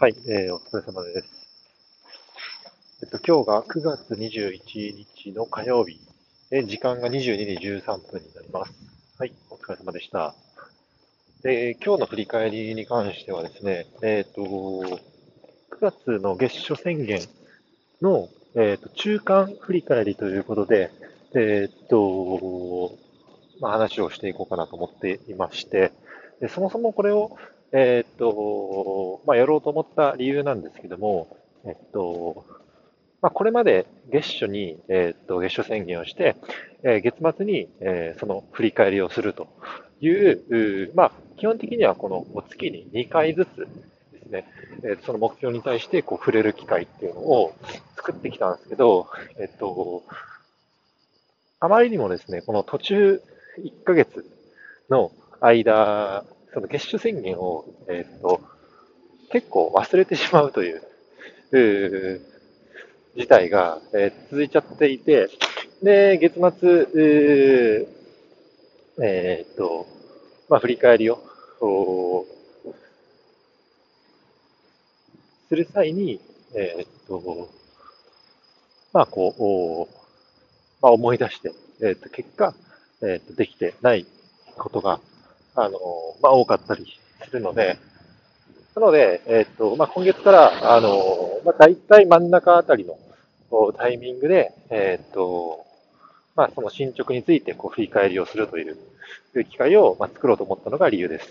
はい、えー、お疲れ様です。えっと、今日が9月21日の火曜日、で時間が22時13分になります。はい、お疲れ様でした。で、今日の振り返りに関してはですね、えっと、9月の月初宣言の、えっと、中間振り返りということで、えっと、まあ、話をしていこうかなと思っていまして、でそもそもこれを、えっと、まあ、やろうと思った理由なんですけども、えっと、まあ、これまで月初に、えっと、月初宣言をして、えー月末に、えーその振り返りをするという、まあ、基本的にはこのもう月に2回ずつですね、えーその目標に対してこう触れる機会っていうのを作ってきたんですけど、えっと、あまりにもですね、この途中1ヶ月の間、その月初宣言を、えっと、結構忘れてしまうという、う事態が、えー続いちゃっていて、で、月末、えーっと、まあ、振り返りを、おする際に、えーっと、まあ、こう、おまあ、思い出して、えーっと、結果、えーっと、できてないことが、あの、まあ、多かったりするので、なので、えーと、まあ、今月から、あの、まあ、大体真ん中あたりのタイミングで、えーと、まあ、その進捗についてこう振り返りをするという機会を、まあ、作ろうと思ったのが理由です。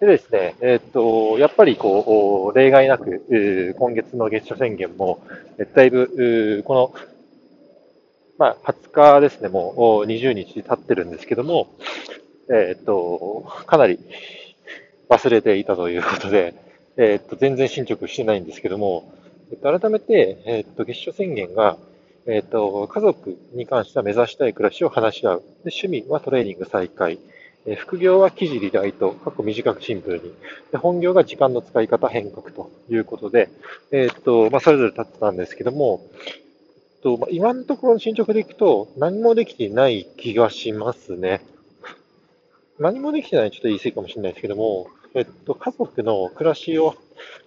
でですね、えーと、やっぱりこう、例外なく、今月の月初宣言も、だいぶ、この、まあ、20日ですね、もう20日経ってるんですけども、えーっと、かなり忘れていたということで、えーっと、全然進捗してないんですけども、えっと、改めて、えっと、月初宣言が、えっと、家族に関しては目指したい暮らしを話し合う。で趣味はトレーニング再開。え副業は記事リライト、過去短くシンプルに。で本業が時間の使い方変革ということで、えーっと、まあ、それぞれ立ってたんですけども、えっと、まあ、今のところの進捗でいくと、何もできていない気がしますね。何もできてないちょっと言い過ぎかもしれないですけども、えっと、家族の暮らしを、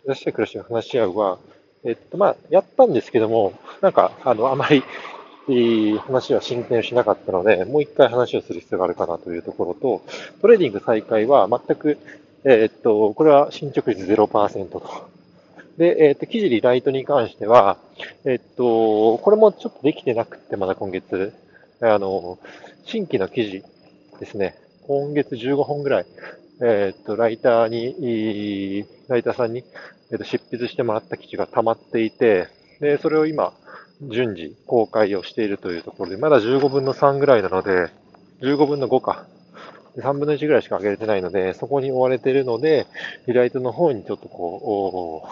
目指したい暮らしを話し合うは、えっと、まあ、やったんですけども、なんか、あの、あまり、いい話は進展しなかったので、もう一回話をする必要があるかなというところと、トレーニング再開は全く、えっと、これは進捗率0%と。で、えっと、記事リライトに関しては、えっと、これもちょっとできてなくて、まだ今月、あの、新規の記事ですね、今月15本ぐらい、えっと、ライターに、ライターさんに、えっと、執筆してもらった記事が溜まっていて、で、それを今、順次公開をしているというところで、まだ15分の3ぐらいなので、15分の5か。3分の1ぐらいしか上げれてないので、そこに追われているので、リライトの方にちょっとこ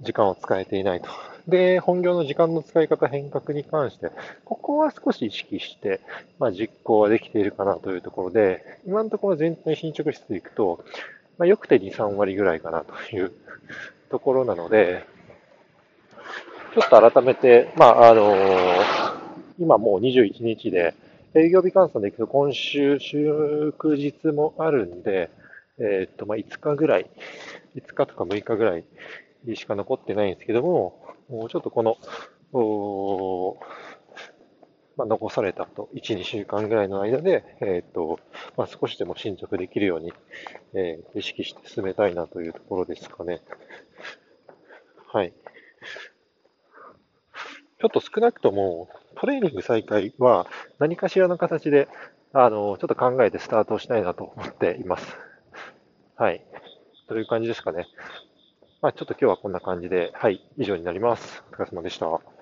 う、時間を使えていないと。で、本業の時間の使い方変革に関して、ここは少し意識して、まあ、実行はできているかなというところで、今のところ全体進捗率でいくと、まあ、よくて2、3割ぐらいかなというところなので、ちょっと改めて、まあ、あの今もう21日で、営業日換算でいくと今週、祝日もあるんで、えーっと、まあ、5日ぐらい、5日とか6日ぐらいしか残ってないんですけども、もうちょっとこの、おまあ、残されたと1、2週間ぐらいの間で、えーと、まあ、少しでも進捗できるように、えー意識して進めたいなというところですかね。はい。ちょっと少なくとも、トレーニング再開は何かしらの形で、あの、ちょっと考えてスタートしたいなと思っています。はい。という感じですかね。まあ、ちょっと今日はこんな感じで、はい、以上になります。お疲れ様でした。